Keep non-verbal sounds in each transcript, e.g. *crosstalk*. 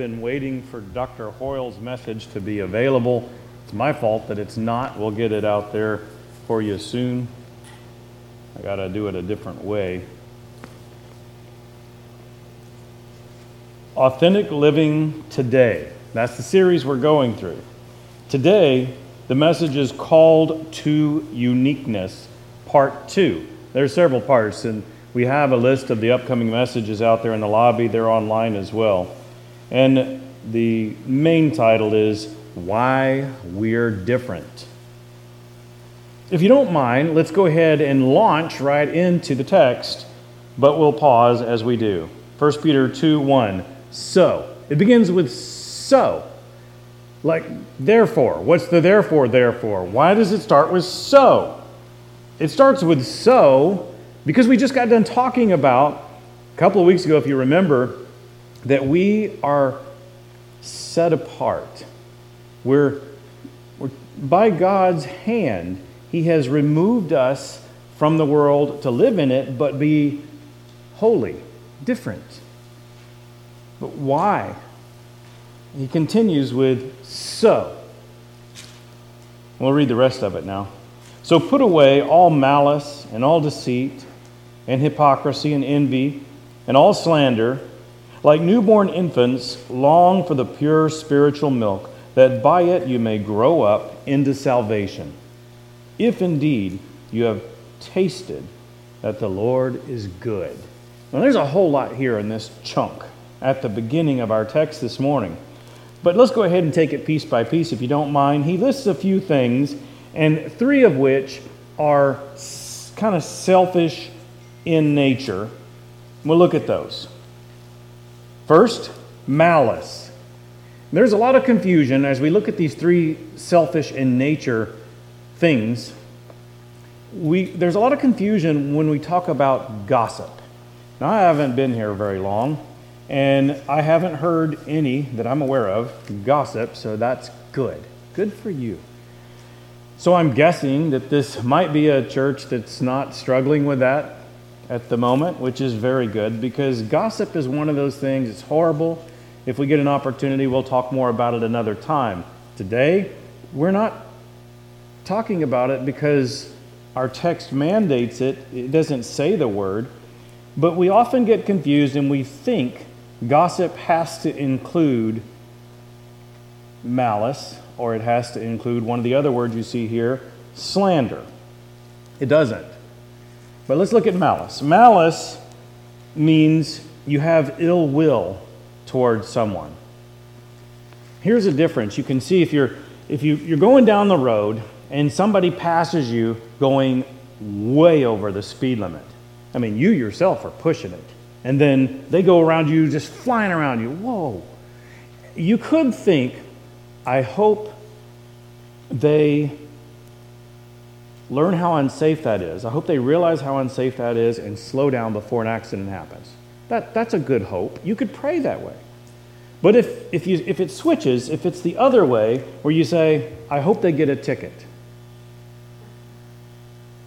been waiting for Dr. Hoyle's message to be available. It's my fault that it's not. We'll get it out there for you soon. I got to do it a different way. Authentic Living Today. That's the series we're going through. Today, the message is called to uniqueness, part two. There are several parts, and we have a list of the upcoming messages out there in the lobby. They're online as well. And the main title is Why We're Different. If you don't mind, let's go ahead and launch right into the text, but we'll pause as we do. 1 Peter 2 1. So. It begins with so. Like, therefore. What's the therefore, therefore? Why does it start with so? It starts with so because we just got done talking about a couple of weeks ago, if you remember, that we are set apart. We're, we're by God's hand, He has removed us from the world to live in it, but be holy, different. But why? He continues with so. We'll read the rest of it now. So put away all malice and all deceit and hypocrisy and envy and all slander. Like newborn infants, long for the pure spiritual milk, that by it you may grow up into salvation. If indeed you have tasted that the Lord is good. Now, there's a whole lot here in this chunk at the beginning of our text this morning. But let's go ahead and take it piece by piece if you don't mind. He lists a few things, and three of which are kind of selfish in nature. We'll look at those. First, malice. There's a lot of confusion as we look at these three selfish in nature things. We, there's a lot of confusion when we talk about gossip. Now, I haven't been here very long, and I haven't heard any that I'm aware of gossip, so that's good. Good for you. So I'm guessing that this might be a church that's not struggling with that at the moment, which is very good because gossip is one of those things. It's horrible. If we get an opportunity, we'll talk more about it another time. Today, we're not talking about it because our text mandates it. It doesn't say the word. But we often get confused and we think gossip has to include malice or it has to include one of the other words you see here, slander. It doesn't. But let's look at malice. Malice means you have ill will towards someone. Here's a difference. You can see if you're if you, you're going down the road and somebody passes you going way over the speed limit. I mean, you yourself are pushing it. And then they go around you, just flying around you. Whoa. You could think, I hope they learn how unsafe that is. I hope they realize how unsafe that is and slow down before an accident happens. That, that's a good hope. You could pray that way. But if, if, you, if it switches, if it's the other way, where you say, I hope they get a ticket,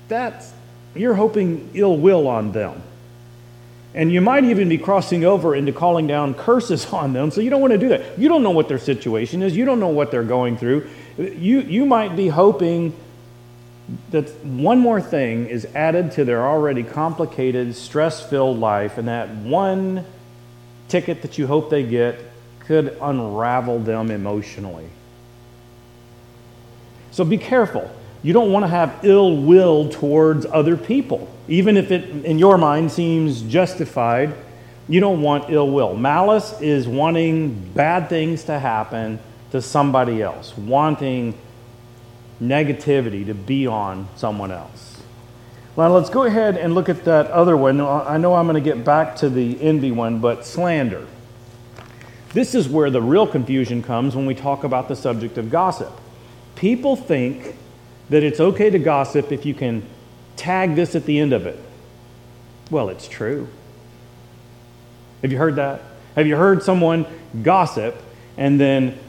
that's, you're hoping ill will on them. And you might even be crossing over into calling down curses on them, so you don't want to do that. You don't know what their situation is, you don't know what they're going through. You, you might be hoping that one more thing is added to their already complicated, stress filled life, and that one ticket that you hope they get could unravel them emotionally. So be careful. You don't want to have ill will towards other people, even if it in your mind seems justified. You don't want ill will. Malice is wanting bad things to happen to somebody else, wanting negativity to be on someone else. Now, let's go ahead and look at that other one. I know I'm going to get back to the envy one, but slander. This is where the real confusion comes when we talk about the subject of gossip. People think that it's okay to gossip if you can tag this at the end of it. Well, it's true. Have you heard that? Have you heard someone gossip and then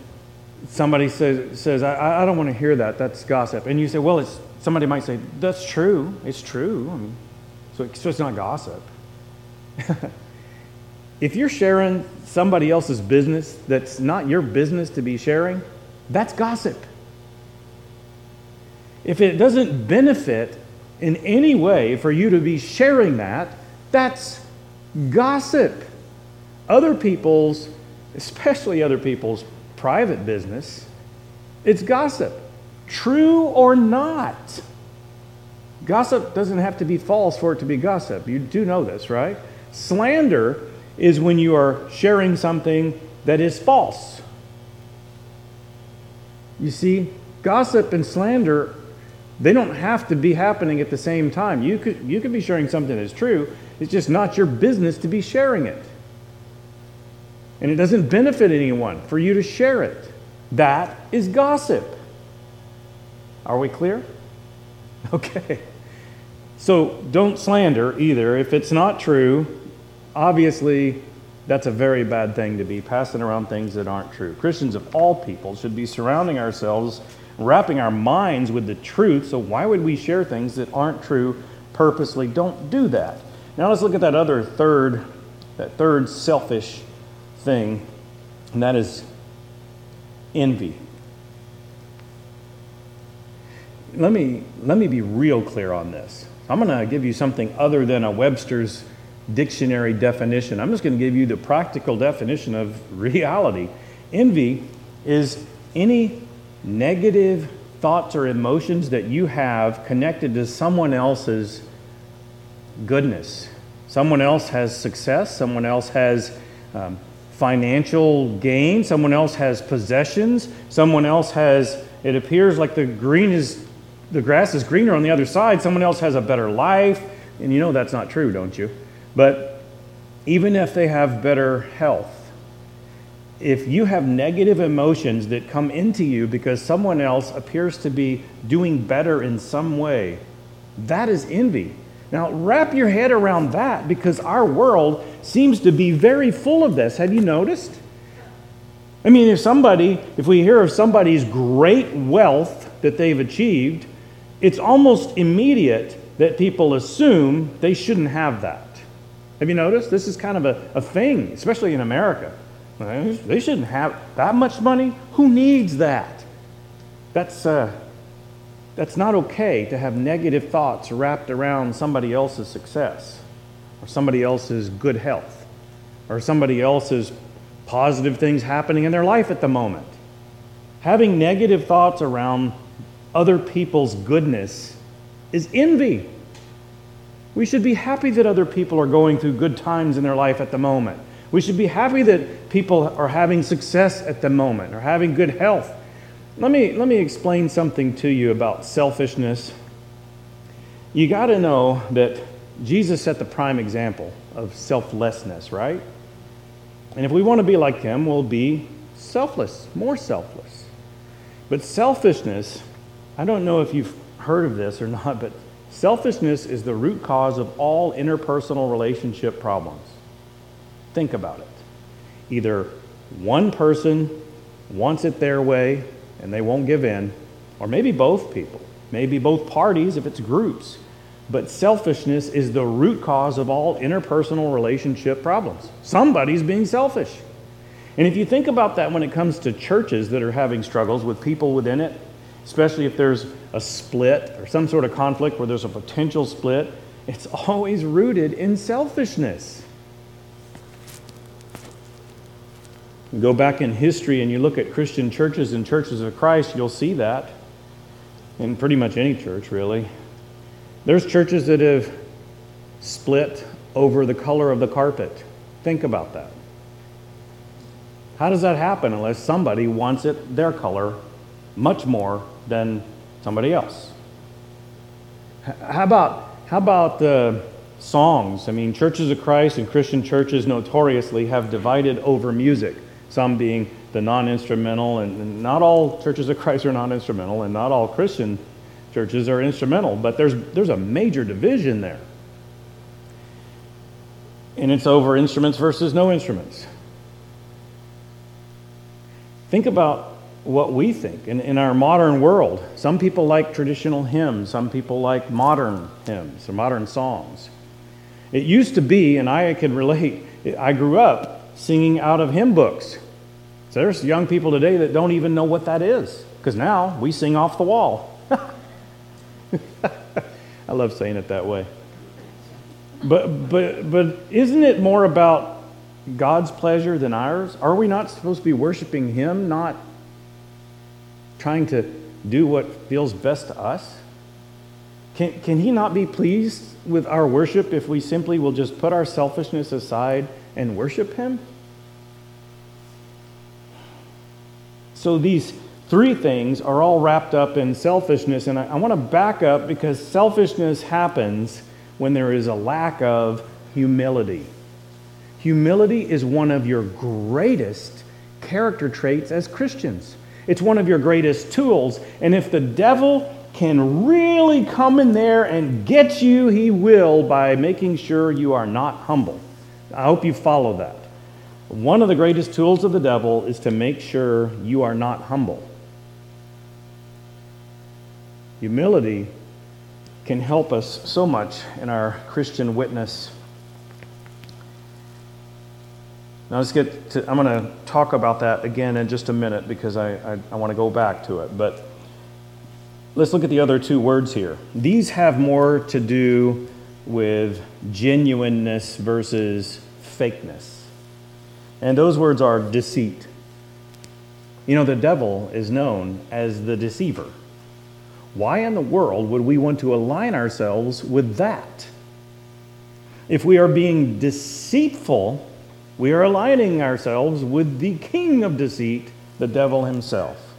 somebody says, says I, I don't want to hear that. That's gossip. And you say, well, it's, somebody might say, that's true. It's true. I mean, so, so it's not gossip. *laughs* If you're sharing somebody else's business that's not your business to be sharing, that's gossip. If it doesn't benefit in any way for you to be sharing that, that's gossip. Other people's, especially other people's private business, it's gossip. True or not. Gossip doesn't have to be false for it to be gossip. You do know this, right? Slander is when you are sharing something that is false. You see, gossip and slander, they don't have to be happening at the same time. You could, you could be sharing something that's true, it's just not your business to be sharing it. And it doesn't benefit anyone for you to share it. That is gossip. Are we clear? *laughs* Okay. So don't slander either. If it's not true, obviously that's a very bad thing to be passing around things that aren't true. Christians of all people should be surrounding ourselves, wrapping our minds with the truth. So why would we share things that aren't true purposely? Don't do that. Now let's look at that other third, that third selfish thing, and that is envy. Let me, let me be real clear on this. I'm going to give you something other than a Webster's dictionary definition. I'm just going to give you the practical definition of *laughs* reality. Envy is any negative thoughts or emotions that you have connected to someone else's goodness. Someone else has success, someone else has um, financial gain, someone else has possessions, someone else has, it appears like the green is, the grass is greener on the other side, someone else has a better life. And you know that's not true, don't you? But even if they have better health, if you have negative emotions that come into you because someone else appears to be doing better in some way, that is envy. Now, wrap your head around that because our world seems to be very full of this. Have you noticed? I mean, if somebody, if we hear of somebody's great wealth that they've achieved, it's almost immediate that people assume they shouldn't have that. Have you noticed? This is kind of a, a thing, especially in America. They shouldn't have that much money. Who needs that? That's, uh, that's not okay to have negative thoughts wrapped around somebody else's success or somebody else's good health or somebody else's positive things happening in their life at the moment. Having negative thoughts around other people's goodness is envy. We should be happy that other people are going through good times in their life at the moment. We should be happy that people are having success at the moment or having good health. Let me, let me explain something to you about selfishness. You got to know that Jesus set the prime example of selflessness, right? And if we want to be like him, we'll be selfless, more selfless. But selfishness, I don't know if you've heard of this or not, but Selfishness is the root cause of all interpersonal relationship problems. Think about it. Either one person wants it their way and they won't give in, or maybe both people, maybe both parties if it's groups. But selfishness is the root cause of all interpersonal relationship problems. Somebody's being selfish. And if you think about that when it comes to churches that are having struggles with people within it, especially if there's a split or some sort of conflict where there's a potential split, it's *laughs* always rooted in selfishness. You go back in history and you look at Christian churches and churches of Christ, you'll see that in pretty much any church, really. There's churches that have split over the color of the carpet. Think about that. How does that happen unless somebody wants it their color much more than somebody else. How about, how about the songs? I mean, churches of Christ and Christian churches notoriously have divided over music, some being the non instrumental, and not all churches of Christ are non instrumental, and not all Christian churches are instrumental, but there's, there's a major division there. And it's over instruments versus no instruments. Think about what we think. In, in our modern world, some people like traditional hymns, some people like modern hymns or modern songs. It used to be, and I can relate, I grew up singing out of hymn books. So there's young people today that don't even know what that is because now we sing off the wall. *laughs* I love saying it that way. But, but, but isn't it more about God's pleasure than ours? Are we not supposed to be worshiping Him, not trying to do what feels best to us? Can, can He not be pleased with our worship if we simply will just put our selfishness aside and worship Him? So these three things are all wrapped up in selfishness, and I, I want to back up because selfishness happens when there is a lack of humility. Humility is one of your greatest character traits as Christians. It's one of your greatest tools. And if the devil can really come in there and get you, he will by making sure you are not humble. I hope you follow that. One of the greatest tools of the devil is to make sure you are not humble. Humility can help us so much in our Christian witness Now let's get to, I'm going to talk about that again in just a minute because I, I, I want to go back to it. But let's look at the other two words here. These have more to do with genuineness versus fakeness. And those words are deceit. You know, the devil is known as the deceiver. Why in the world would we want to align ourselves with that? If we are being deceitful, we are aligning ourselves with the king of deceit, the devil himself.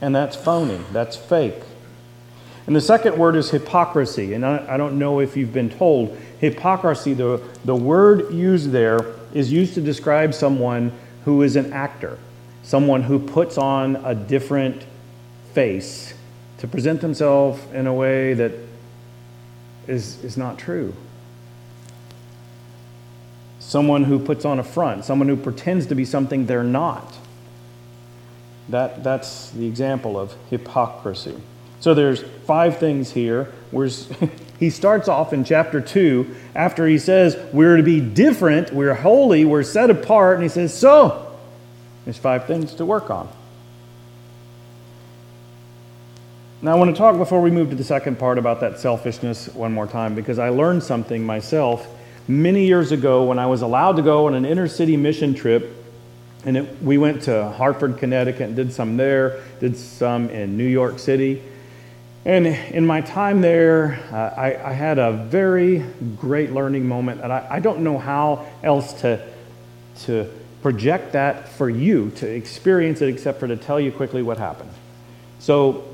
And that's phony, that's fake. And the second word is hypocrisy. And I, I, don't know if you've been told, hypocrisy, the, the word used there, is used to describe someone who is an actor, someone who puts on a different face to present themselves in a way that is, is not true someone who puts on a front, someone who pretends to be something they're not. That, that's the example of hypocrisy. So there's five things here. *laughs* He starts off in chapter 2 after he says, We're to be different, we're holy, we're set apart, and he says, So, there's five things to work on. Now, I want to talk before we move to the second part about that selfishness one more time because I learned something myself many years ago when I was allowed to go on an inner city mission trip. And it, we went to Hartford, Connecticut, and did some there, did some in New York City. And in my time there, uh, I, I, had a very great learning moment. And I, I don't know how else to, to project that for you to experience it except for to tell you quickly what happened. So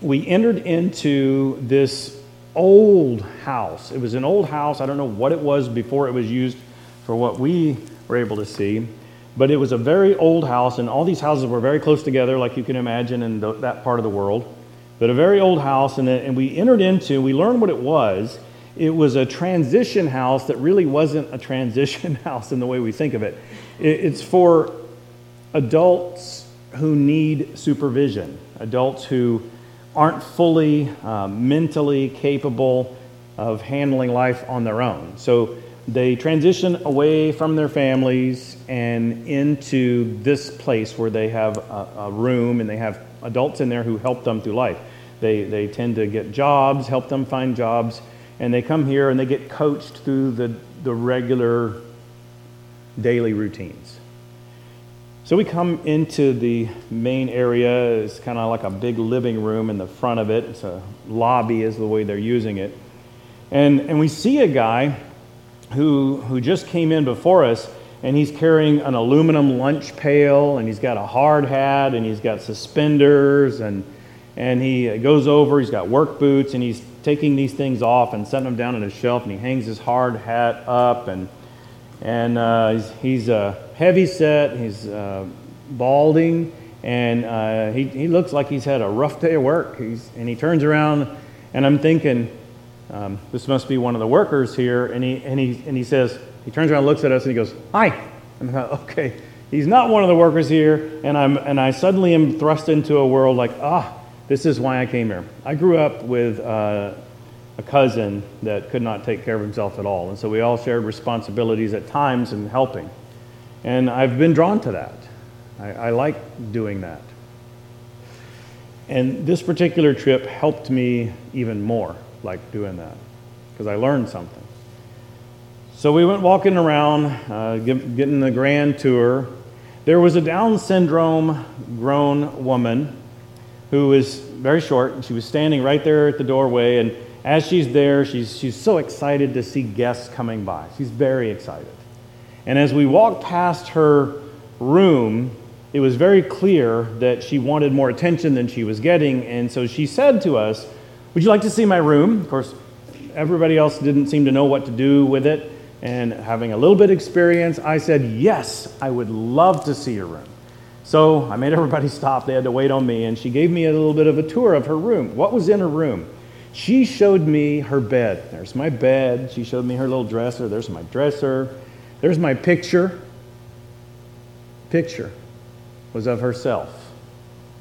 we entered into this old house. It was an old house. I don't know what it was before it was used for what we were able to see, but it was a very old house, and all these houses were very close together, like you can imagine in the, that part of the world. But a very old house, and, and we entered into, we learned what it was. It was a transition house that really wasn't a transition *laughs* house in the way we think of it. it it's for adults who need supervision, adults who aren't fully uh, mentally capable of handling life on their own. So they transition away from their families and into this place where they have a, a, room and they have adults in there who help them through life. They, they tend to get jobs, help them find jobs, and they come here and they get coached through the, the regular daily routines. So we come into the main area. It's kind of like a big living room in the front of it. It's a lobby, is the way they're using it. And, and we see a guy who, who just came in before us, and he's carrying an aluminum lunch pail, and he's got a hard hat, and he's got suspenders, and, and he goes over, he's got work boots, and he's taking these things off and setting them down on a shelf, and he hangs his hard hat up, and, and uh, he's, he's uh, heavy set, he's uh, balding, and uh, he, he looks like he's had a rough day of work. He's, and he turns around, and I'm thinking, um, this must be one of the workers here. And he, and, he, and he says, he turns around, looks at us, and he goes, Hi. *laughs* And I okay, he's not one of the workers here. And, I'm, and I suddenly am thrust into a world like, ah, this is why I came here. I grew up with uh, a cousin that could not take care of himself at all. And so we all shared responsibilities at times in helping. And I've been drawn to that. I, I like doing that. And this particular trip helped me even more, like doing that, because I learned something. So we went walking around, uh, getting the grand tour. There was a Down syndrome grown woman who was very short, and she was standing right there at the doorway. And as she's there, she's, she's so excited to see guests coming by. She's very excited. And as we walked past her room, it was very clear that she wanted more attention than she was getting. And so she said to us, Would you like to see my room? Of course, everybody else didn't seem to know what to do with it. And having a little bit of experience, I said, Yes, I would love to see your room. So I made everybody *laughs* stop. They had to wait on me. And she gave me a little bit of a tour of her room. What was in her room? She showed me her bed. There's my bed. She showed me her little dresser. There's my dresser. There's my picture. Picture was of herself.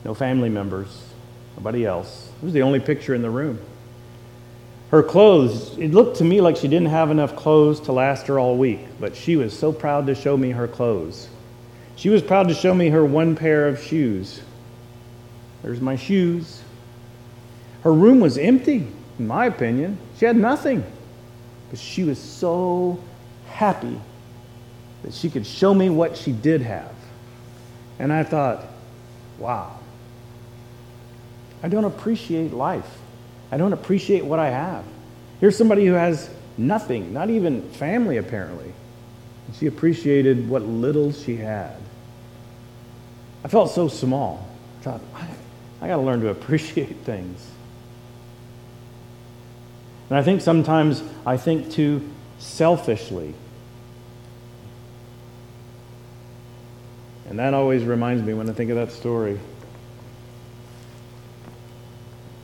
No family members, nobody else. It was the only picture in the room. Her clothes, it looked to me like she didn't have enough clothes to last her all week, but she was so proud to show me her clothes. She was proud to show me her one pair of shoes. There's my shoes. Her room was empty, in my opinion. She had nothing. But she was so happy that she could show me what she did have. And I thought, wow, I don't appreciate life. I don't appreciate what I have. Here's somebody who has nothing, not even family, apparently. And she appreciated what little she had. I felt so small. I thought, I, I got to learn to appreciate *laughs* things. And I think sometimes I think too selfishly. And that always reminds me when I think of that story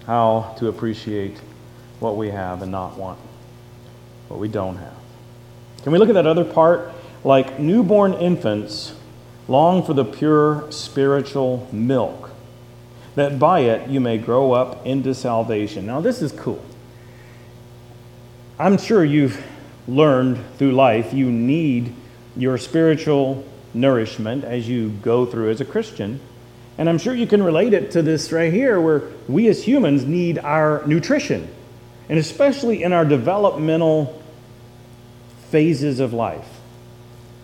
how to appreciate what we have and not want what we don't have. Can we look at that other part? Like newborn infants long for the pure spiritual milk, that by it you may grow up into salvation. Now, this is cool. I'm sure you've learned through life you need your spiritual nourishment as you go through as a Christian. And I'm sure you can relate it to this right here, where we as humans need our nutrition, and especially in our developmental phases of life.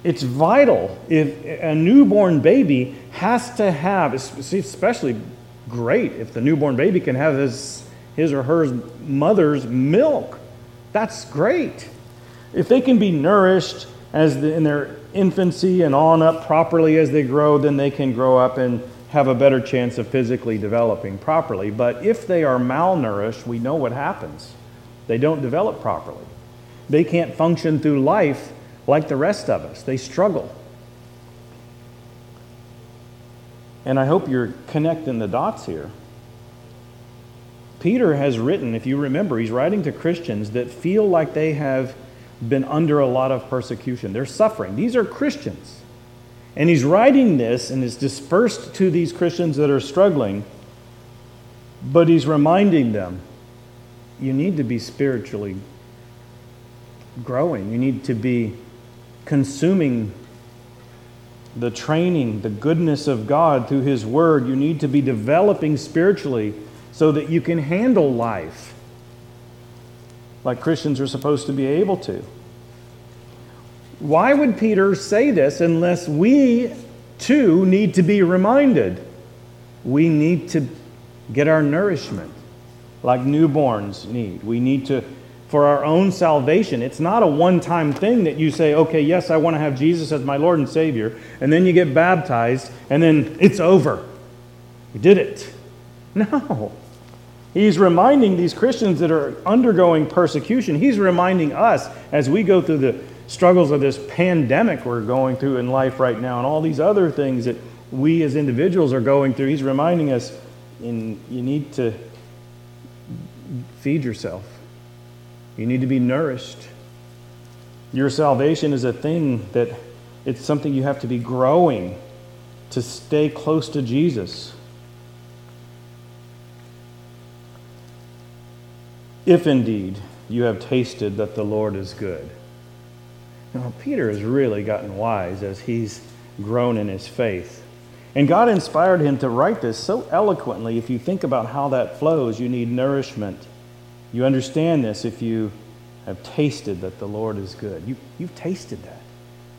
It's vital if a newborn baby has to have, especially great if the newborn baby can have his, his or her mother's milk. That's great. If they can be nourished as the, in their infancy and on up properly as they grow, then they can grow up and have a better chance of physically developing properly. But if they are malnourished, we know what happens. They don't develop properly. They can't function through life like the rest of us. They struggle. And I hope you're connecting the dots here. Peter has written, if you remember, he's writing to Christians that feel like they have been under a lot of persecution. They're suffering. These are Christians. And he's writing this and is dispersed to these Christians that are struggling, but he's reminding them you need to be spiritually growing. You need to be consuming the training, the goodness of God through His Word. You need to be developing spiritually so that you can handle life like Christians are supposed to be able to. Why would Peter say this unless we too need to be reminded? We need to get our nourishment like newborns need. We need to, for our own salvation. It's not a one time thing that you say, okay, yes, I want to have Jesus as my Lord and Savior, and then you get baptized, and then it's over. We did it. No. He's reminding these Christians that are undergoing persecution, he's reminding us as we go through the struggles of this pandemic we're going through in life right now and all these other things that we as individuals are going through. He's reminding us in, you need to feed yourself, you need to be nourished. Your salvation is a thing that it's something you have to be growing to stay close to Jesus. If indeed you have tasted that the Lord is good. Now, Peter has really gotten wise as he's grown in his faith. And God inspired him to write this so eloquently. If you think about how that flows, you need nourishment. You understand this if you have tasted that the Lord is good. You, you've tasted that.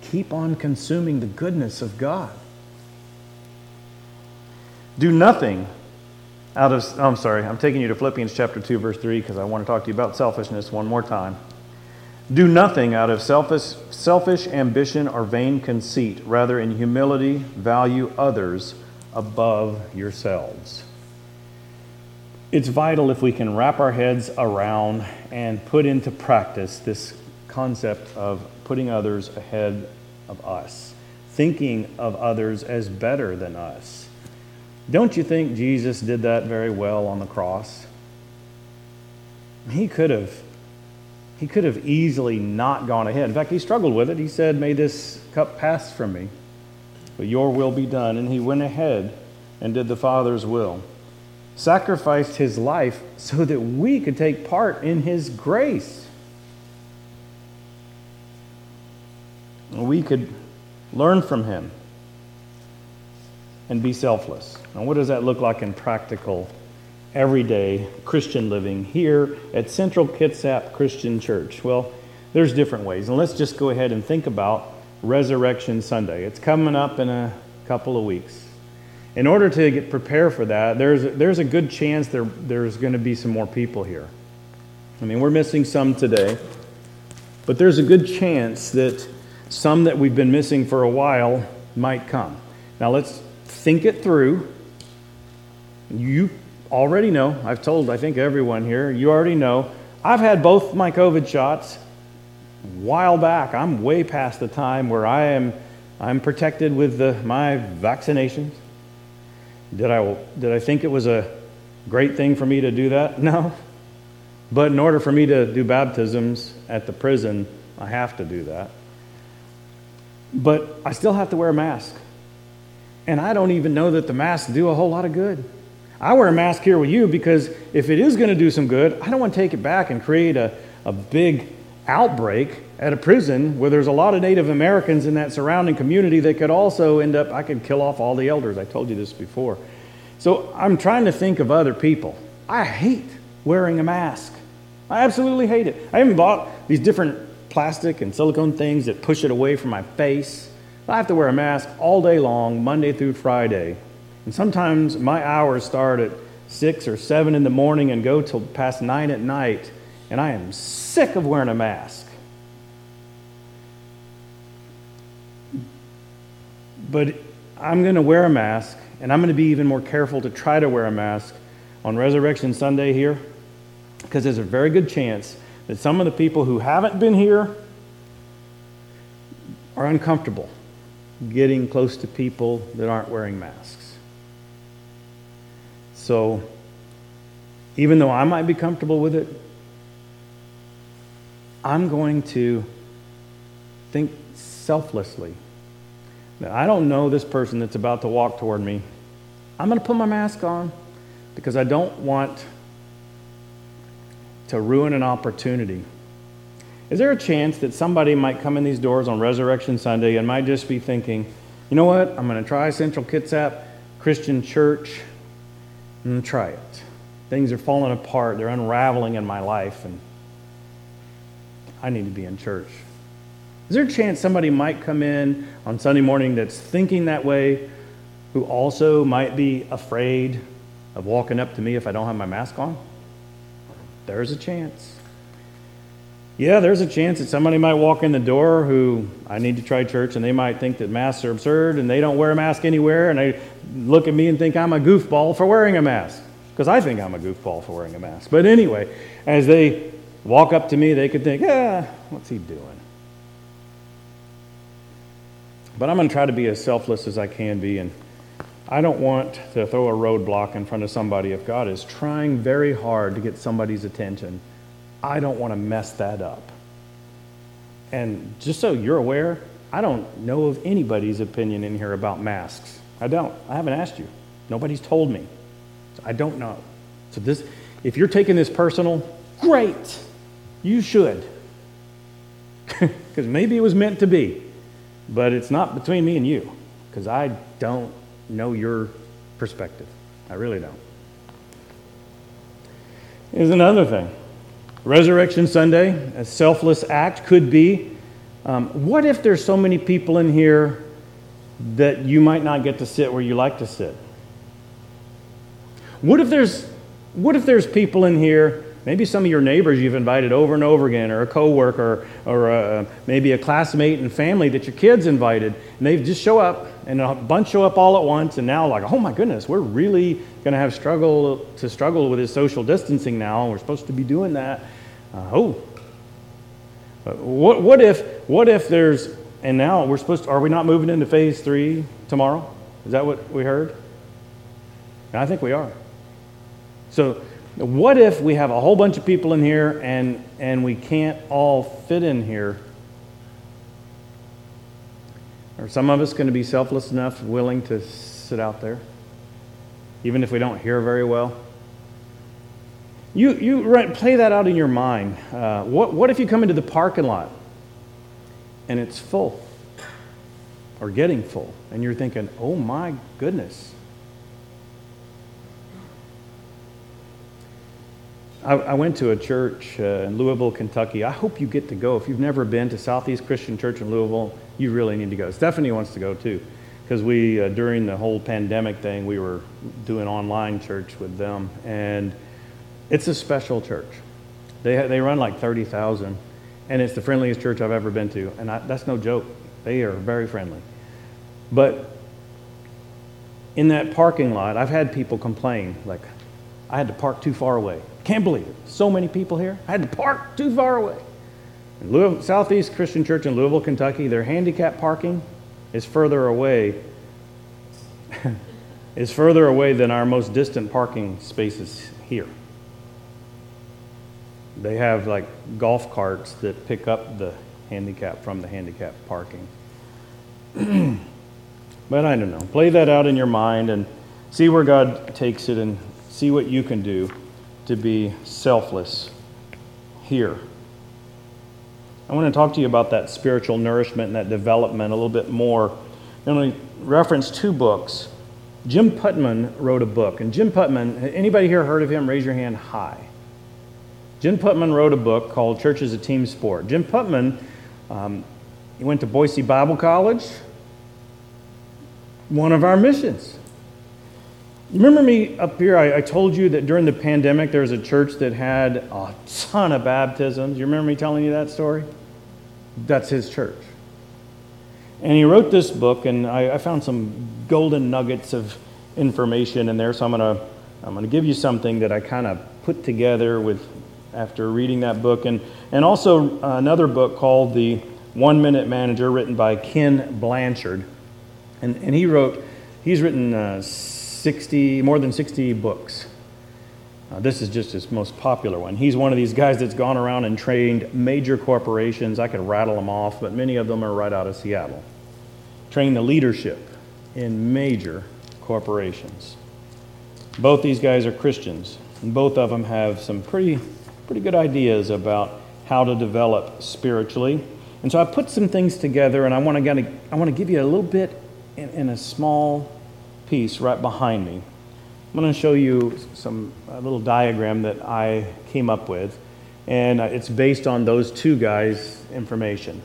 Keep on consuming the goodness of God. Do nothing out of, I'm sorry, I'm taking you to Philippians chapter 2, verse 3, because I want to talk to you about selfishness one more time. Do nothing out of selfish, selfish ambition or vain conceit. Rather, in humility, value others above yourselves. It's vital if we can wrap our heads around and put into practice this concept of putting others ahead of us, thinking of others as better than us. Don't you think Jesus did that very well on the cross? He could have he could have easily not gone ahead. In fact, he struggled with it. He said, May this cup pass from me, but your will be done. And he went ahead and did the Father's will. Sacrificed his life so that we could take part in his grace. We could learn from him and be selfless. Now, what does that look like in practical, everyday Christian living here at Central Kitsap Christian Church? Well, there's different ways. And let's just go ahead and think about Resurrection Sunday. It's coming up in a couple of weeks. In order to get prepared for that, there's, there's a good chance there, there's going to be some more people here. I mean, we're missing some today, but there's a good chance that some that we've been missing for a while might come. Now, let's think it through. You already know, I've told, I think, everyone here, you already know. I've had both my COVID shots a while back. I'm way past the time where I am I'm protected with the, my vaccinations. Did I, did I think it was a great thing for me to do that? *laughs* No. But in order for me to do baptisms at the prison, I have to do that. But I still have to wear a mask. And I don't even know that the masks do a whole lot of good. I wear a mask here with you because if it is going to do some good, I don't want to take it back and create a, a big outbreak at a prison where there's a lot of Native Americans in that surrounding community that could also end up, I could kill off all the elders. I told you this before. So I'm trying to think of other people. I hate wearing a mask. I absolutely hate it. I even bought these different plastic and silicone things that push it away from my face. I have to wear a mask all day long, Monday through Friday. And sometimes my hours start at 6 or 7 in the morning and go till past 9 at night, and I am sick of wearing a mask. But I'm going to wear a mask, and I'm going to be even more careful to try to wear a mask on Resurrection Sunday here, because there's a very good chance that some of the people who haven't been here are uncomfortable getting close to people that aren't wearing masks. So, even though I might be comfortable with it, I'm going to think selflessly. Now, I don't know this person that's about to walk toward me. I'm going to put my mask on because I don't want to ruin an opportunity. Is there a chance that somebody might come in these doors on Resurrection Sunday and might just be thinking, you know what, I'm going to try Central Kitsap Christian Church. To try it. Things are falling apart, they're unraveling in my life, and I need to be in church. Is there a chance somebody might come in on Sunday morning that's thinking that way, who also might be afraid of walking up to me if I don't have my mask on? There's a chance yeah, there's a chance that somebody might walk in the door who I need to try church and they might think that masks are absurd and they don't wear a mask anywhere and they look at me and think I'm a goofball for wearing a mask because I think I'm a goofball for wearing a mask. But anyway, as they walk up to me, they could think, yeah, what's he doing? But I'm going to try to be as selfless as I can be and I don't want to throw a roadblock in front of somebody if God is trying very hard to get somebody's attention I don't want to mess that up. And just so you're aware, I don't know of anybody's opinion in here about masks. I don't. I haven't asked you. Nobody's told me. So I don't know. So this if you're taking this personal, Great. You should. *laughs* Because maybe it was meant to be. But it's not between me and you. Because I don't know your perspective. I really don't. Here's another thing Resurrection Sunday, a selfless act, could be um, what if there's so many people in here that you might not get to sit where you like to sit? What if there's, what if there's people in here, maybe some of your neighbors you've invited over and over again, or a coworker, or a, maybe a classmate and family that your kids invited, and they just show up, and a bunch show up all at once, and now like, oh my goodness, we're really going to have struggle to struggle with this social distancing now, and we're supposed to be doing that. Uh, oh, what, what if what if there's and now we're supposed to, are we not moving into phase three tomorrow? Is that what we heard? I think we are. So what if we have a whole bunch of people in here and and we can't all fit in here? Are some of us going to be selfless enough, willing to sit out there, even if we don't hear very well? You, you play that out in your mind. Uh, what, what if you come into the parking lot and it's full or getting full, and you're thinking, oh my goodness. I, I went to a church uh, in Louisville, Kentucky. I hope you get to go. If you've never been to Southeast Christian Church in Louisville, you really need to go. Stephanie wants to go too, because we, uh, during the whole pandemic thing, we were doing online church with them. And it's a special church. They, they run like 30,000, and it's the friendliest church I've ever been to. And I, that's no joke. They are very friendly. But in that parking lot, I've had people complain, like, I had to park too far away. Can't believe it. So many people here. I had to park too far away. Louisville, Southeast Christian Church in Louisville, Kentucky, their handicap parking is further away *laughs* is further away than our most distant parking spaces here. They have like golf carts that pick up the handicap from the handicap parking. *clears throat* but I don't know. Play that out in your mind and see where God takes it and see what you can do to be selfless here. I want to talk to you about that spiritual nourishment and that development a little bit more. I'm going to reference two books. Jim Putman wrote a book, and Jim Putman, anybody here heard of him? Raise your hand high. Jim Putman wrote a book called Church is a Team Sport. Jim Putman, um, he went to Boise Bible College, one of our missions. Remember me up here? I, I, told you that during the pandemic there was a church that had a ton of baptisms. You remember me telling you that story? That's his church. And he wrote this book, and I, I found some golden nuggets of information in there. So I'm going to I'm to give you something that I kind of put together with after reading that book. And, and also another book called The One Minute Manager, written by Ken Blanchard. And, and he wrote, he's written uh, 60, more than 60 books. Uh, this is just his most popular one. He's one of these guys that's gone around and trained major corporations. I could rattle them off, but many of them are right out of Seattle. Trained the leadership in major corporations. Both these guys are Christians, and both of them have some pretty pretty good ideas about how to develop spiritually. And so I put some things together, and I want to I want to give you a little bit in, in a small piece right behind me. I'm going to show you some little diagram that I came up with, and uh, it's based on those two guys' information.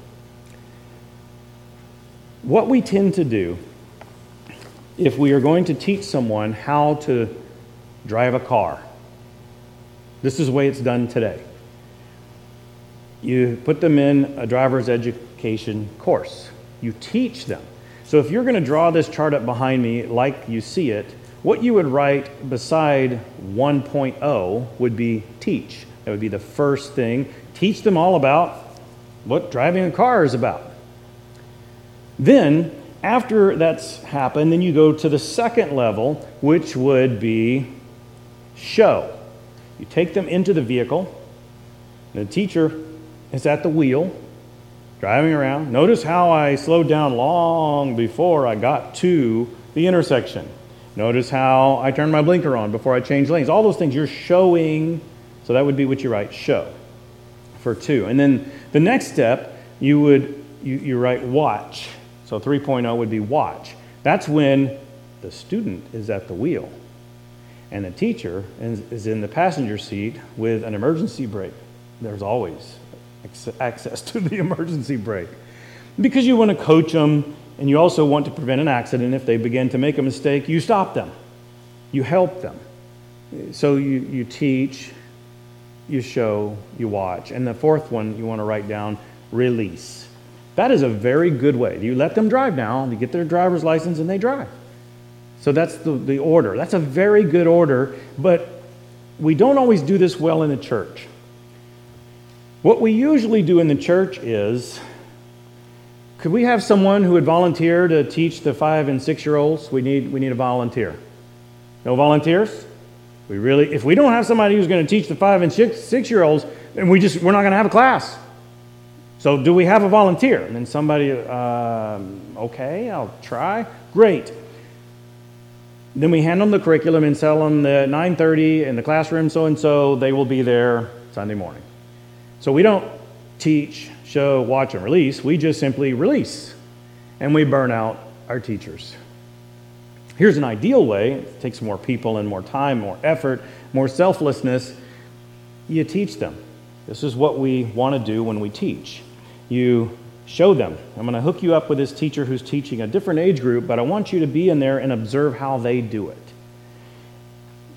What we tend to do if we are going to teach someone how to drive a car, this is the way it's done today. You put them in a driver's education course, you teach them. So if you're going to draw this chart up behind me like you see it, what you would write beside 1.0 would be teach. That would be the first thing. Teach them all about what driving a car is about. Then, after that's happened, then you go to the second level, which would be show. You take them into the vehicle. The teacher is at the wheel, driving around. Notice how I slowed down long before I got to the intersection. Notice how I turned my blinker on before I changed lanes. All those things you're showing So that would be what you write show for two. And then the next step, you would you, you write watch. So 3.0 would be watch. That's when the student is at the wheel and the teacher is in the passenger seat with an emergency brake. There's always access to the *laughs* emergency brake because you want to coach them and you also want to prevent an accident. If they begin to make a mistake, you stop them, you help them. So you, you teach, you show, you watch. And the fourth one you want to write down release. That is a very good way. You let them drive now, you get their driver's license, and they drive. So that's the, the order. That's a very good order, but we don't always do this well in the church. What we usually do in the church is could we have someone who would volunteer to teach the five and six year olds? We need, we need a volunteer. No volunteers? We really, if we don't have somebody who's going to teach the five and six, six year olds, then we just, we're not going to have a class. So, do we have a volunteer? And then somebody, um, okay, I'll try. Great. Then we hand them the curriculum and tell them that 9:30 in the classroom, so and so, they will be there Sunday morning. So we don't teach, show, watch, and release. We just simply release, and we burn out our teachers. Here's an ideal way. It takes more people and more time, more effort, more selflessness. You teach them. This is what we want to do when we teach you show them. I'm going to hook you up with this teacher who's teaching a different age group, but I want you to be in there and observe how they do it.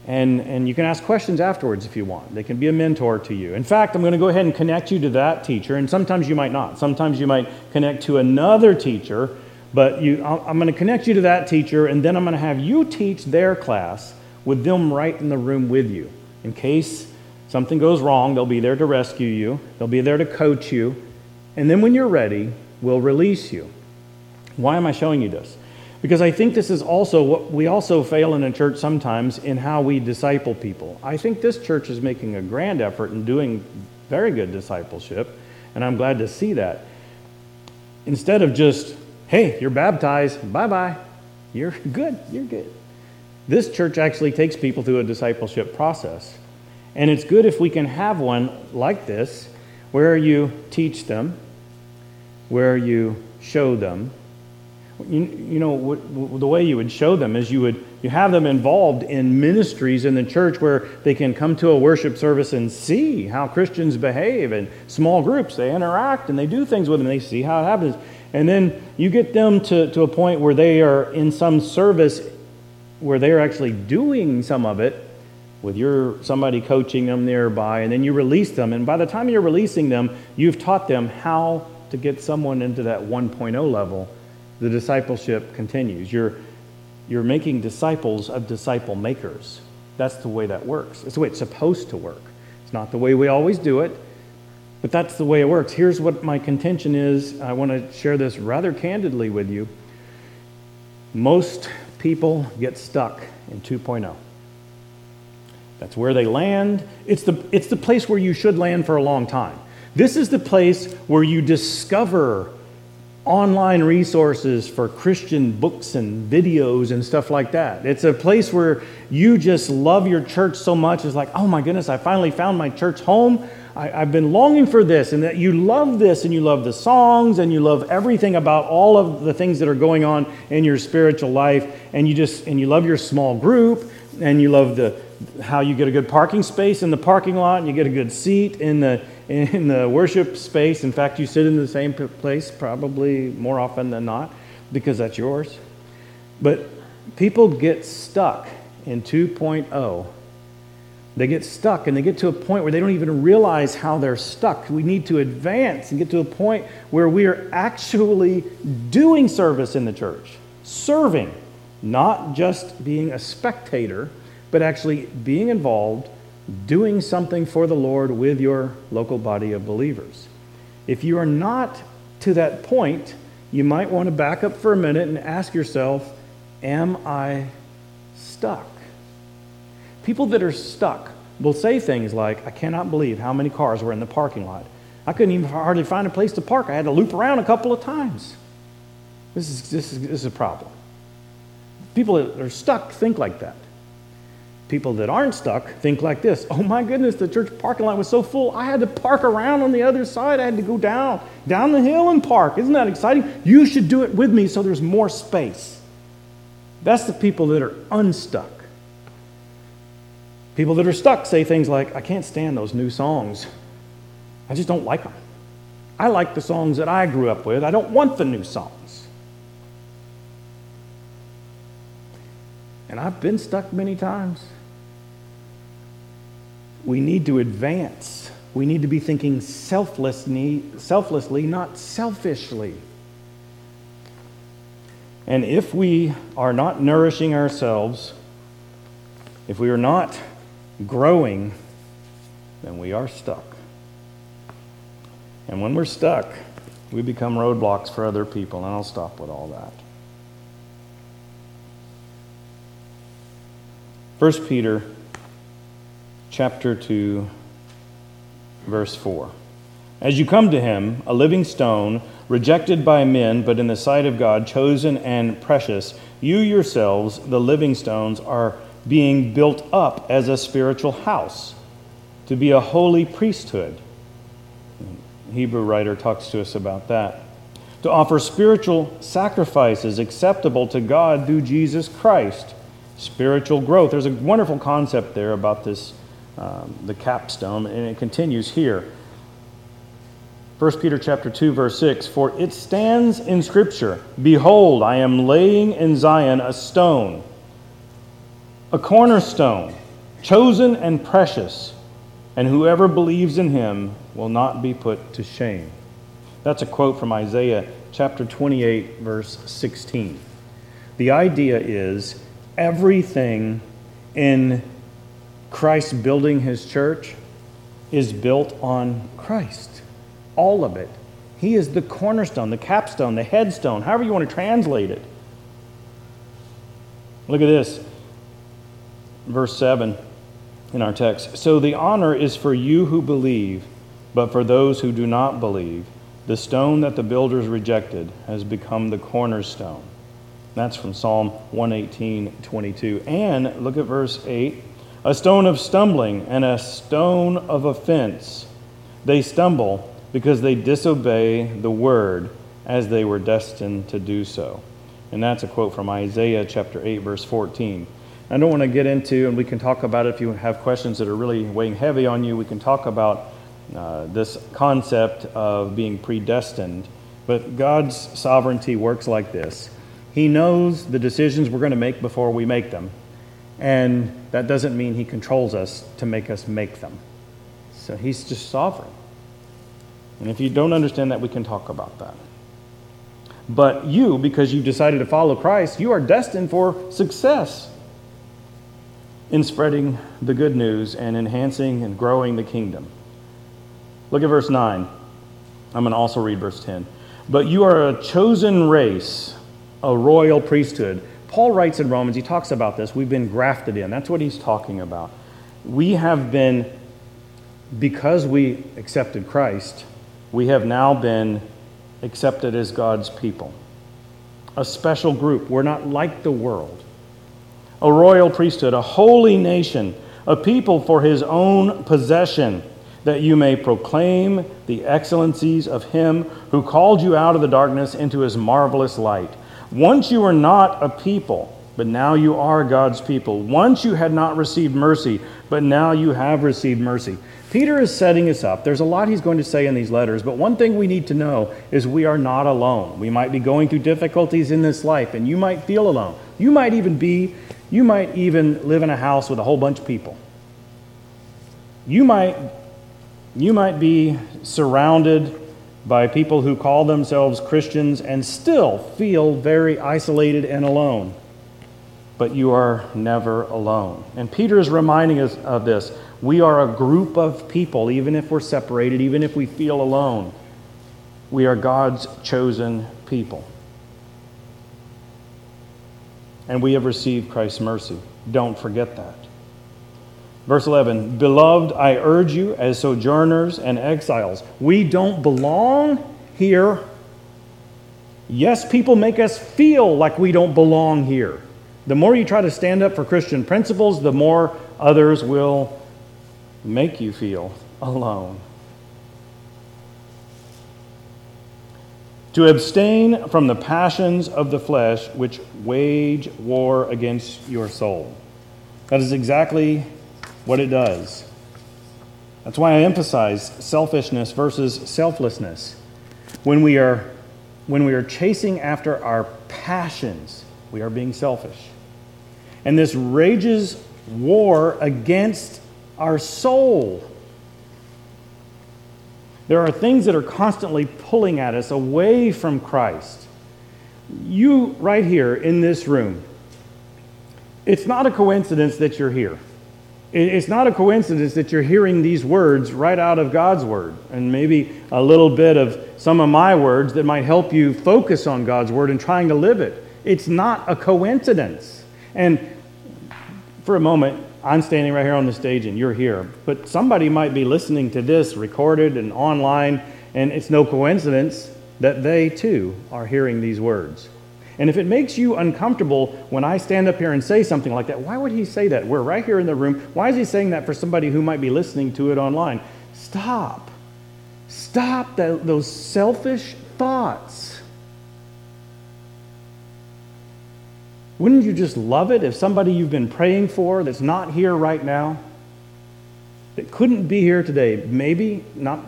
And, and you can ask questions afterwards if you want. They can be a mentor to you. In fact, I'm going to go ahead and connect you to that teacher, and sometimes you might not. Sometimes you might connect to another teacher, but you, I'm going to connect you to that teacher, and then I'm going to have you teach their class with them right in the room with you. In case something goes wrong, they'll be there to rescue you, they'll be there to coach you, and then when you're ready, we'll release you. Why am I showing you this? Because I think this is also what we also fail in a church sometimes in how we disciple people. I think this church is making a grand effort in doing very good discipleship, and I'm glad to see that. Instead of just, hey, you're baptized, bye bye, you're *laughs* good, you're good. This church actually takes people through a discipleship process. And it's good if we can have one like this where you teach them, where you show them. You, you know, what, the way you would show them is you would you have them involved in ministries in the church where they can come to a worship service and see how Christians behave in small groups. They interact and they do things with them. They see how it happens. And then you get them to, to a point where they are in some service where they're actually doing some of it with your somebody coaching them nearby and then you release them and by the time you're releasing them you've taught them how to get someone into that 1.0 level the discipleship continues. You're you're making disciples of disciple makers. That's the way that works. It's the way it's supposed to work. It's not the way we always do it but that's the way it works. Here's what my contention is. I want to share this rather candidly with you. Most people get stuck in 2.0 that's where they land. It's the, it's the place where you should land for a long time. This is the place where you discover online resources for Christian books and videos and stuff like that. It's a place where you just love your church so much. It's like, oh my goodness, I finally found my church home. I, have been longing for this, and that you love this, and you love the songs, and you love everything about all of the things that are going on in your spiritual life, and you just and you love your small group, and you love the how you get a good parking space in the parking lot and you get a good seat in the in the worship space. In fact, you sit in the same place probably more often than not because that's yours. But people get stuck in 2.0. They get stuck and they get to a point where they don't even realize how they're stuck. We need to advance and get to a point where we are actually doing service in the church, serving, not just being a spectator but actually being involved, doing something for the Lord with your local body of believers. If you are not to that point, you might want to back up for a minute and ask yourself, Am I stuck? People that are stuck will say things like, I cannot believe how many cars were in the parking lot. I couldn't even hardly find a place to park. I had to loop around a couple of times. This is, this is, this is a problem. People that are stuck think like that. People that aren't stuck think like this Oh my goodness, the church parking lot was so full, I had to park around on the other side. I had to go down, down the hill and park. Isn't that exciting? You should do it with me so there's more space. That's the people that are unstuck. People that are stuck say things like, I can't stand those new songs. I just don't like them. I like the songs that I grew up with. I don't want the new songs. And I've been stuck many times. We need to advance. We need to be thinking selflessly, selflessly, not selfishly. And if we are not nourishing ourselves, if we are not growing, then we are stuck. And when we're stuck, we become roadblocks for other people. And I'll stop with all that. 1 Peter chapter 2 verse 4. As you come to him, a living stone, rejected by men, but in the sight of God, chosen and precious, you yourselves, the living stones, are being built up as a spiritual house to be a holy priesthood. The Hebrew writer talks to us about that. To offer spiritual sacrifices acceptable to God through Jesus Christ. Spiritual growth. There's a wonderful concept there about this, um, the capstone, and it continues here. 1 Peter chapter 2 verse 6 for it stands in scripture behold I am laying in Zion a stone a cornerstone chosen and precious and whoever believes in him will not be put to shame. That's a quote from Isaiah chapter 28, verse 16. The idea is everything in Christ building his church is built on Christ. All of it. He is the cornerstone, the capstone, the headstone, however you want to translate it. Look at this. Verse 7 in our text. So the honor is for you who believe, but for those who do not believe, the stone that the builders rejected has become the cornerstone. That's from Psalm 118, 22. And look at verse 8 a stone of stumbling and a stone of offense. They stumble because they disobey the word as they were destined to do so. And that's a quote from Isaiah chapter 8, verse 14. I don't want to get into, and we can talk about it if you have questions that are really weighing heavy on you. We can talk about uh, this concept of being predestined. But God's sovereignty works like this He knows the decisions we're going to make before we make them. And that doesn't mean He controls us to make us make them. So He's just sovereign. And if you don't understand that, we can talk about that. But you, because you've decided to follow Christ, you are destined for success in spreading the good news and enhancing and growing the kingdom. Look at verse 9. I'm going to also read verse 10. But you are a chosen race, a royal priesthood. Paul writes in Romans, he talks about this. We've been grafted in. That's what he's talking about. We have been, because we accepted Christ, we have now been accepted as God's people. A special group. We're not like the world a royal priesthood, a holy nation, a people for his own possession, that you may proclaim the excellencies of him who called you out of the darkness into his marvelous light. Once you were not a people, but now you are God's people. Once you had not received mercy, but now you have received mercy. Peter is setting us up. There's a lot he's going to say in these letters, but one thing we need to know is we are not alone. We might be going through difficulties in this life, and you might feel alone. You might even be you might even live in a house with a whole bunch of people. You might, you might be surrounded by people who call themselves Christians and still feel very isolated and alone. But you are never alone. And Peter is reminding us of this. We are a group of people, even if we're separated, even if we feel alone. We are God's chosen people and we have received Christ's mercy. Don't forget that. Verse 11 Beloved, I urge you as sojourners and exiles. We don't belong here. Yes, people make us feel like we don't belong here. The more you try to stand up for Christian principles, the more others will make you feel alone. To abstain from the passions of the flesh which wage war against your soul. That is exactly what it does. That's why I emphasize selfishness versus selflessness. When we are, when we are chasing after our passions, we are being selfish. And this rages war against our soul. There are things that are constantly pulling at us away from Christ. You, right here in this room, it's not a coincidence that you're here. It's not a coincidence that you're hearing these words right out of God's Word, and maybe a little bit of some of my words that might help you focus on God's Word and trying to live it. It's not a coincidence. And for a moment, I'm standing right here on the stage and you're here, but somebody might be listening to this recorded and online, and it's no coincidence that they too are hearing these words. And if it makes you uncomfortable when I stand up here and say something like that, why would he say that? We're right here in the room. Why is he saying that for somebody who might be listening to it online? Stop. Stop those selfish thoughts. Wouldn't you just love it if somebody you've been praying for that's not here right now, that couldn't be here today, maybe not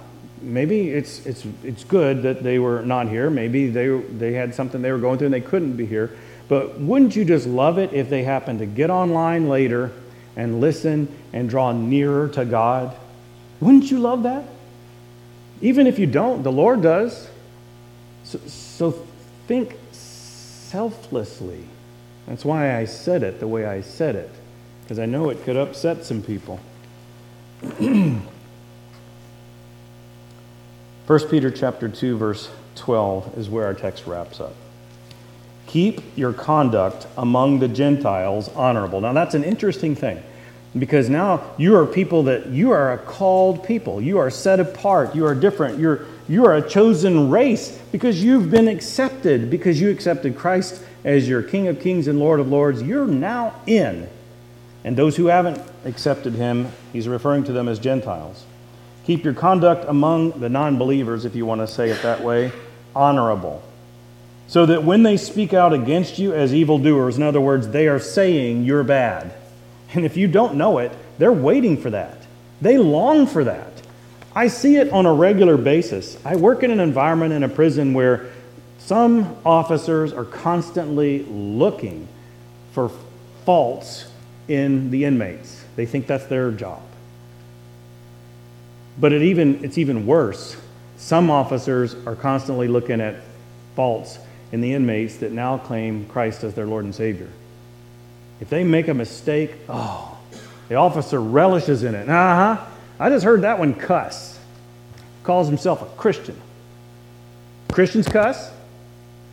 maybe it's, it's, it's good that they were not here. Maybe they, they had something they were going through and they couldn't be here. But wouldn't you just love it if they happened to get online later and listen and draw nearer to God? Wouldn't you love that? Even if you don't, the Lord does. So, so think selflessly. That's why I said it the way I said it, because I know it could upset some people. *clears throat* 1 Peter chapter 2 verse 12 is where our text wraps up. Keep your conduct among the Gentiles honorable. Now that's an interesting thing because now you are people that you are a called people. You are set apart. You are different. You're you are a chosen race because you've been accepted because you accepted Christ as your King of Kings and Lord of Lords. You're now in. And those who haven't accepted him, he's referring to them as Gentiles. Keep your conduct among the non believers, if you want to say it that way, honorable. So that when they speak out against you as evildoers, in other words, they are saying you're bad. And if you don't know it, they're waiting for that. They long for that. I see it on a regular basis. I work in an environment in a prison where some officers are constantly looking for faults in the inmates. They think that's their job. But it even, it's even worse. Some officers are constantly looking at faults in the inmates that now claim Christ as their Lord and Savior. If they make a mistake, oh, the officer relishes in it. Uh huh. I just heard that one cuss. Calls himself a Christian. Christians cuss?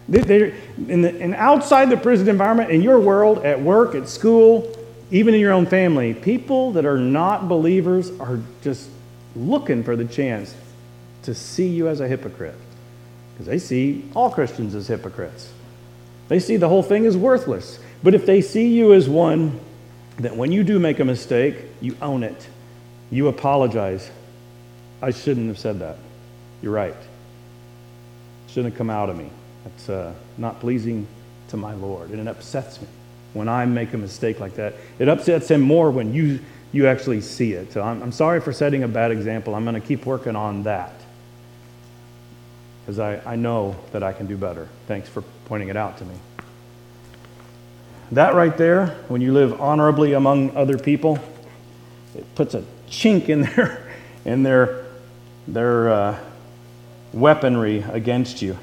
They, they, in the, and outside the prison environment, in your world, at work, at school, even in your own family, people that are not believers are just looking for the chance to see you as a hypocrite because they see all Christians as hypocrites. They see the whole thing as worthless. But if they see you as one that when you do make a mistake, you own it, you apologize. I shouldn't have said that. You're right. Shouldn't have come out of me. That's uh, not pleasing to my Lord, and it upsets me when I make a mistake like that. It upsets him more when you you actually see it. So I'm, I'm sorry for setting a bad example. I'm going to keep working on that because I, I know that I can do better. Thanks for pointing it out to me. That right there, when you live honorably among other people, it puts a chink in *laughs* their, in their, their uh, weaponry against you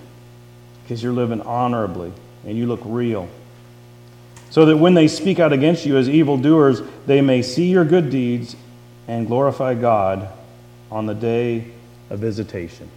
because you're living honorably and you look real so that when they speak out against you as evildoers, they may see your good deeds and glorify God on the day of visitation.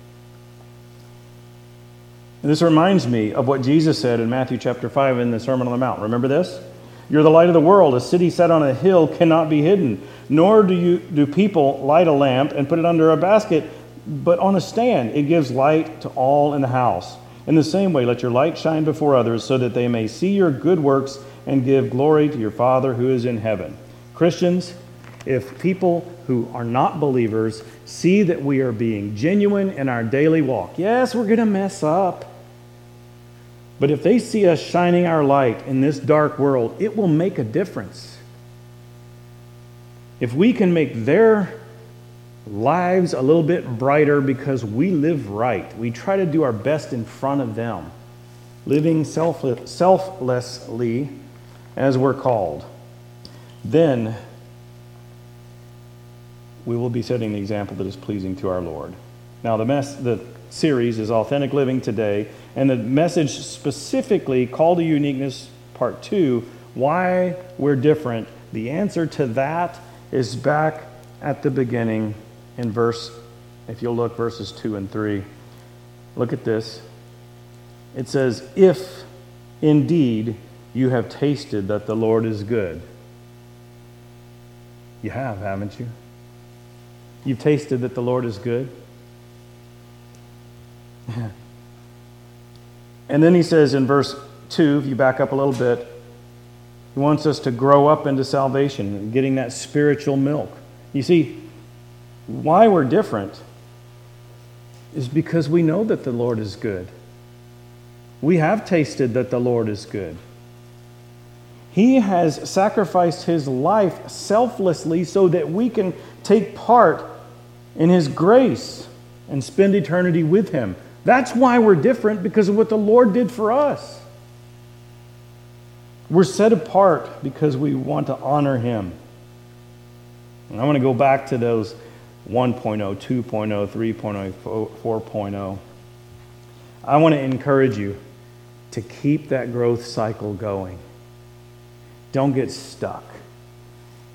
And this reminds me of what Jesus said in Matthew chapter 5 in the Sermon on the Mount. Remember this? You're the light of the world. A city set on a hill cannot be hidden, nor do, you, do people light a lamp and put it under a basket, but on a stand. It gives light to all in the house. In the same way, let your light shine before others so that they may see your good works and give glory to your Father who is in heaven. Christians, if people who are not believers see that we are being genuine in our daily walk, yes, we're going to mess up. But if they see us shining our light in this dark world, it will make a difference. If we can make their lives a little bit brighter because we live right, we try to do our best in front of them, living selflessly as we're called, then we will be setting the example that is pleasing to our Lord. Now, the, mess, the series is Authentic Living Today, and the message specifically, Call to Uniqueness, Part 2, Why We're Different. The answer to that is back at the beginning in verse, if you'll look, verses 2 and 3. Look at this. It says, If indeed you have tasted that the Lord is good. You have, haven't you? You've tasted that the Lord is good. *laughs* and then he says in verse 2, if you back up a little bit, he wants us to grow up into salvation getting that spiritual milk. You see, why we're different is because we know that the Lord is good. We have tasted that the Lord is good. He has sacrificed his life selflessly so that we can take part in his grace and spend eternity with him. That's why we're different because of what the Lord did for us. We're set apart because we want to honor him. And I want to go back to those 1.0, 2.0, 3.0, 4.0. I want to encourage you to keep that growth cycle going. Don't get stuck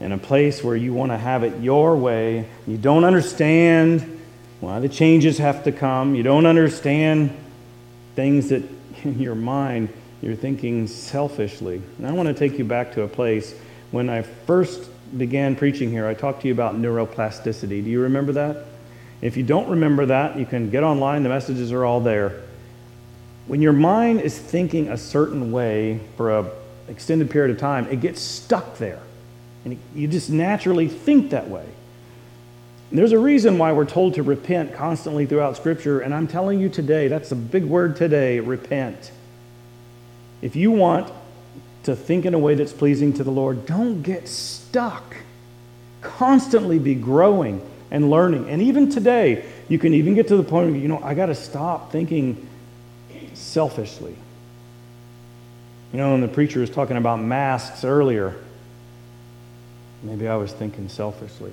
in a place where you want to have it your way. You don't understand why the changes have to come. You don't understand things that *laughs* in your mind you're thinking selfishly. And I want to take you back to a place when I first began preaching here, I talked to you about neuroplasticity. Do you remember that? If you don't remember that, you can get online, the messages are all there. When your mind is thinking a certain way for an extended period of time, it gets stuck there. And you just naturally think that way. And there's a reason why we're told to repent constantly throughout Scripture, and I'm telling you today, that's a big word today repent. If you want to think in a way that's pleasing to the Lord, don't get stuck. Constantly be growing and learning. And even today, you can even get to the point where, you know, I got to stop thinking selfishly. You know, when the preacher was talking about masks earlier, maybe I was thinking selfishly.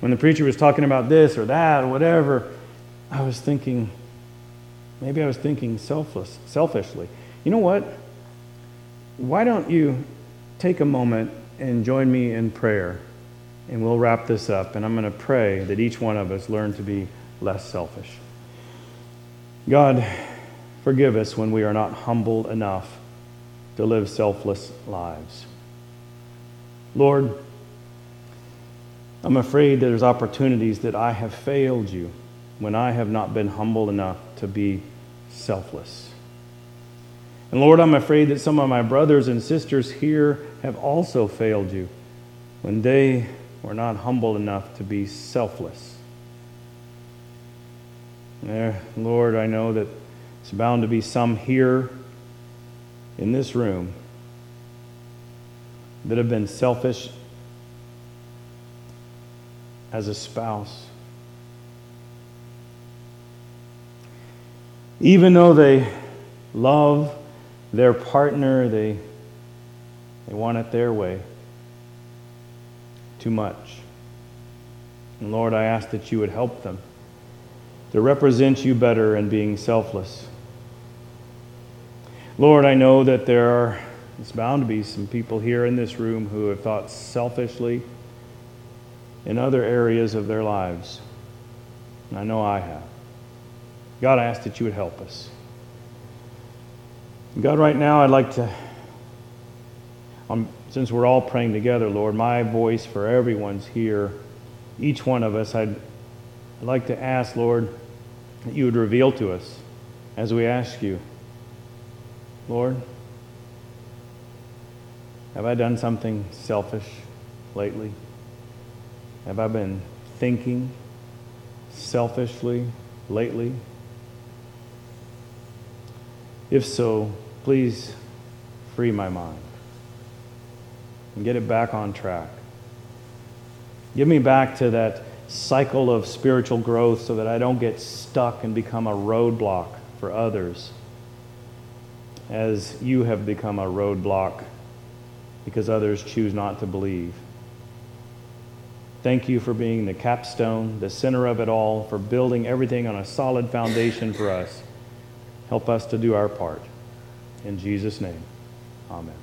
When the preacher was talking about this or that or whatever, I was thinking, maybe I was thinking selfless, selfishly. You know what? Why don't you take a moment and join me in prayer? And we'll wrap this up. And I'm going to pray that each one of us learn to be less selfish. God, forgive us when we are not humbled enough to live selfless lives. Lord, I'm afraid there's opportunities that I have failed you when I have not been humble enough to be selfless. And Lord, I'm afraid that some of my brothers and sisters here have also failed you when they were not humble enough to be selfless. There, Lord, I know that it's bound to be some here in this room that have been selfish as a spouse. Even though they love their partner, they, they want it their way too much. And Lord, I ask that you would help them to represent you better in being selfless. Lord, I know that there are, it's bound to be some people here in this room who have thought selfishly in other areas of their lives. And I know I have. God, I ask that you would help us. God, right now, I'd like to, um, since we're all praying together, Lord, my voice for everyone's here, each one of us, I'd, I'd like to ask, Lord, that you would reveal to us as we ask you Lord, have I done something selfish lately? Have I been thinking selfishly lately? If so, please free my mind and get it back on track. Give me back to that cycle of spiritual growth so that I don't get stuck and become a roadblock for others as you have become a roadblock because others choose not to believe. Thank you for being the capstone, the center of it all, for building everything on a solid foundation for us. Help us to do our part. In Jesus' name, amen.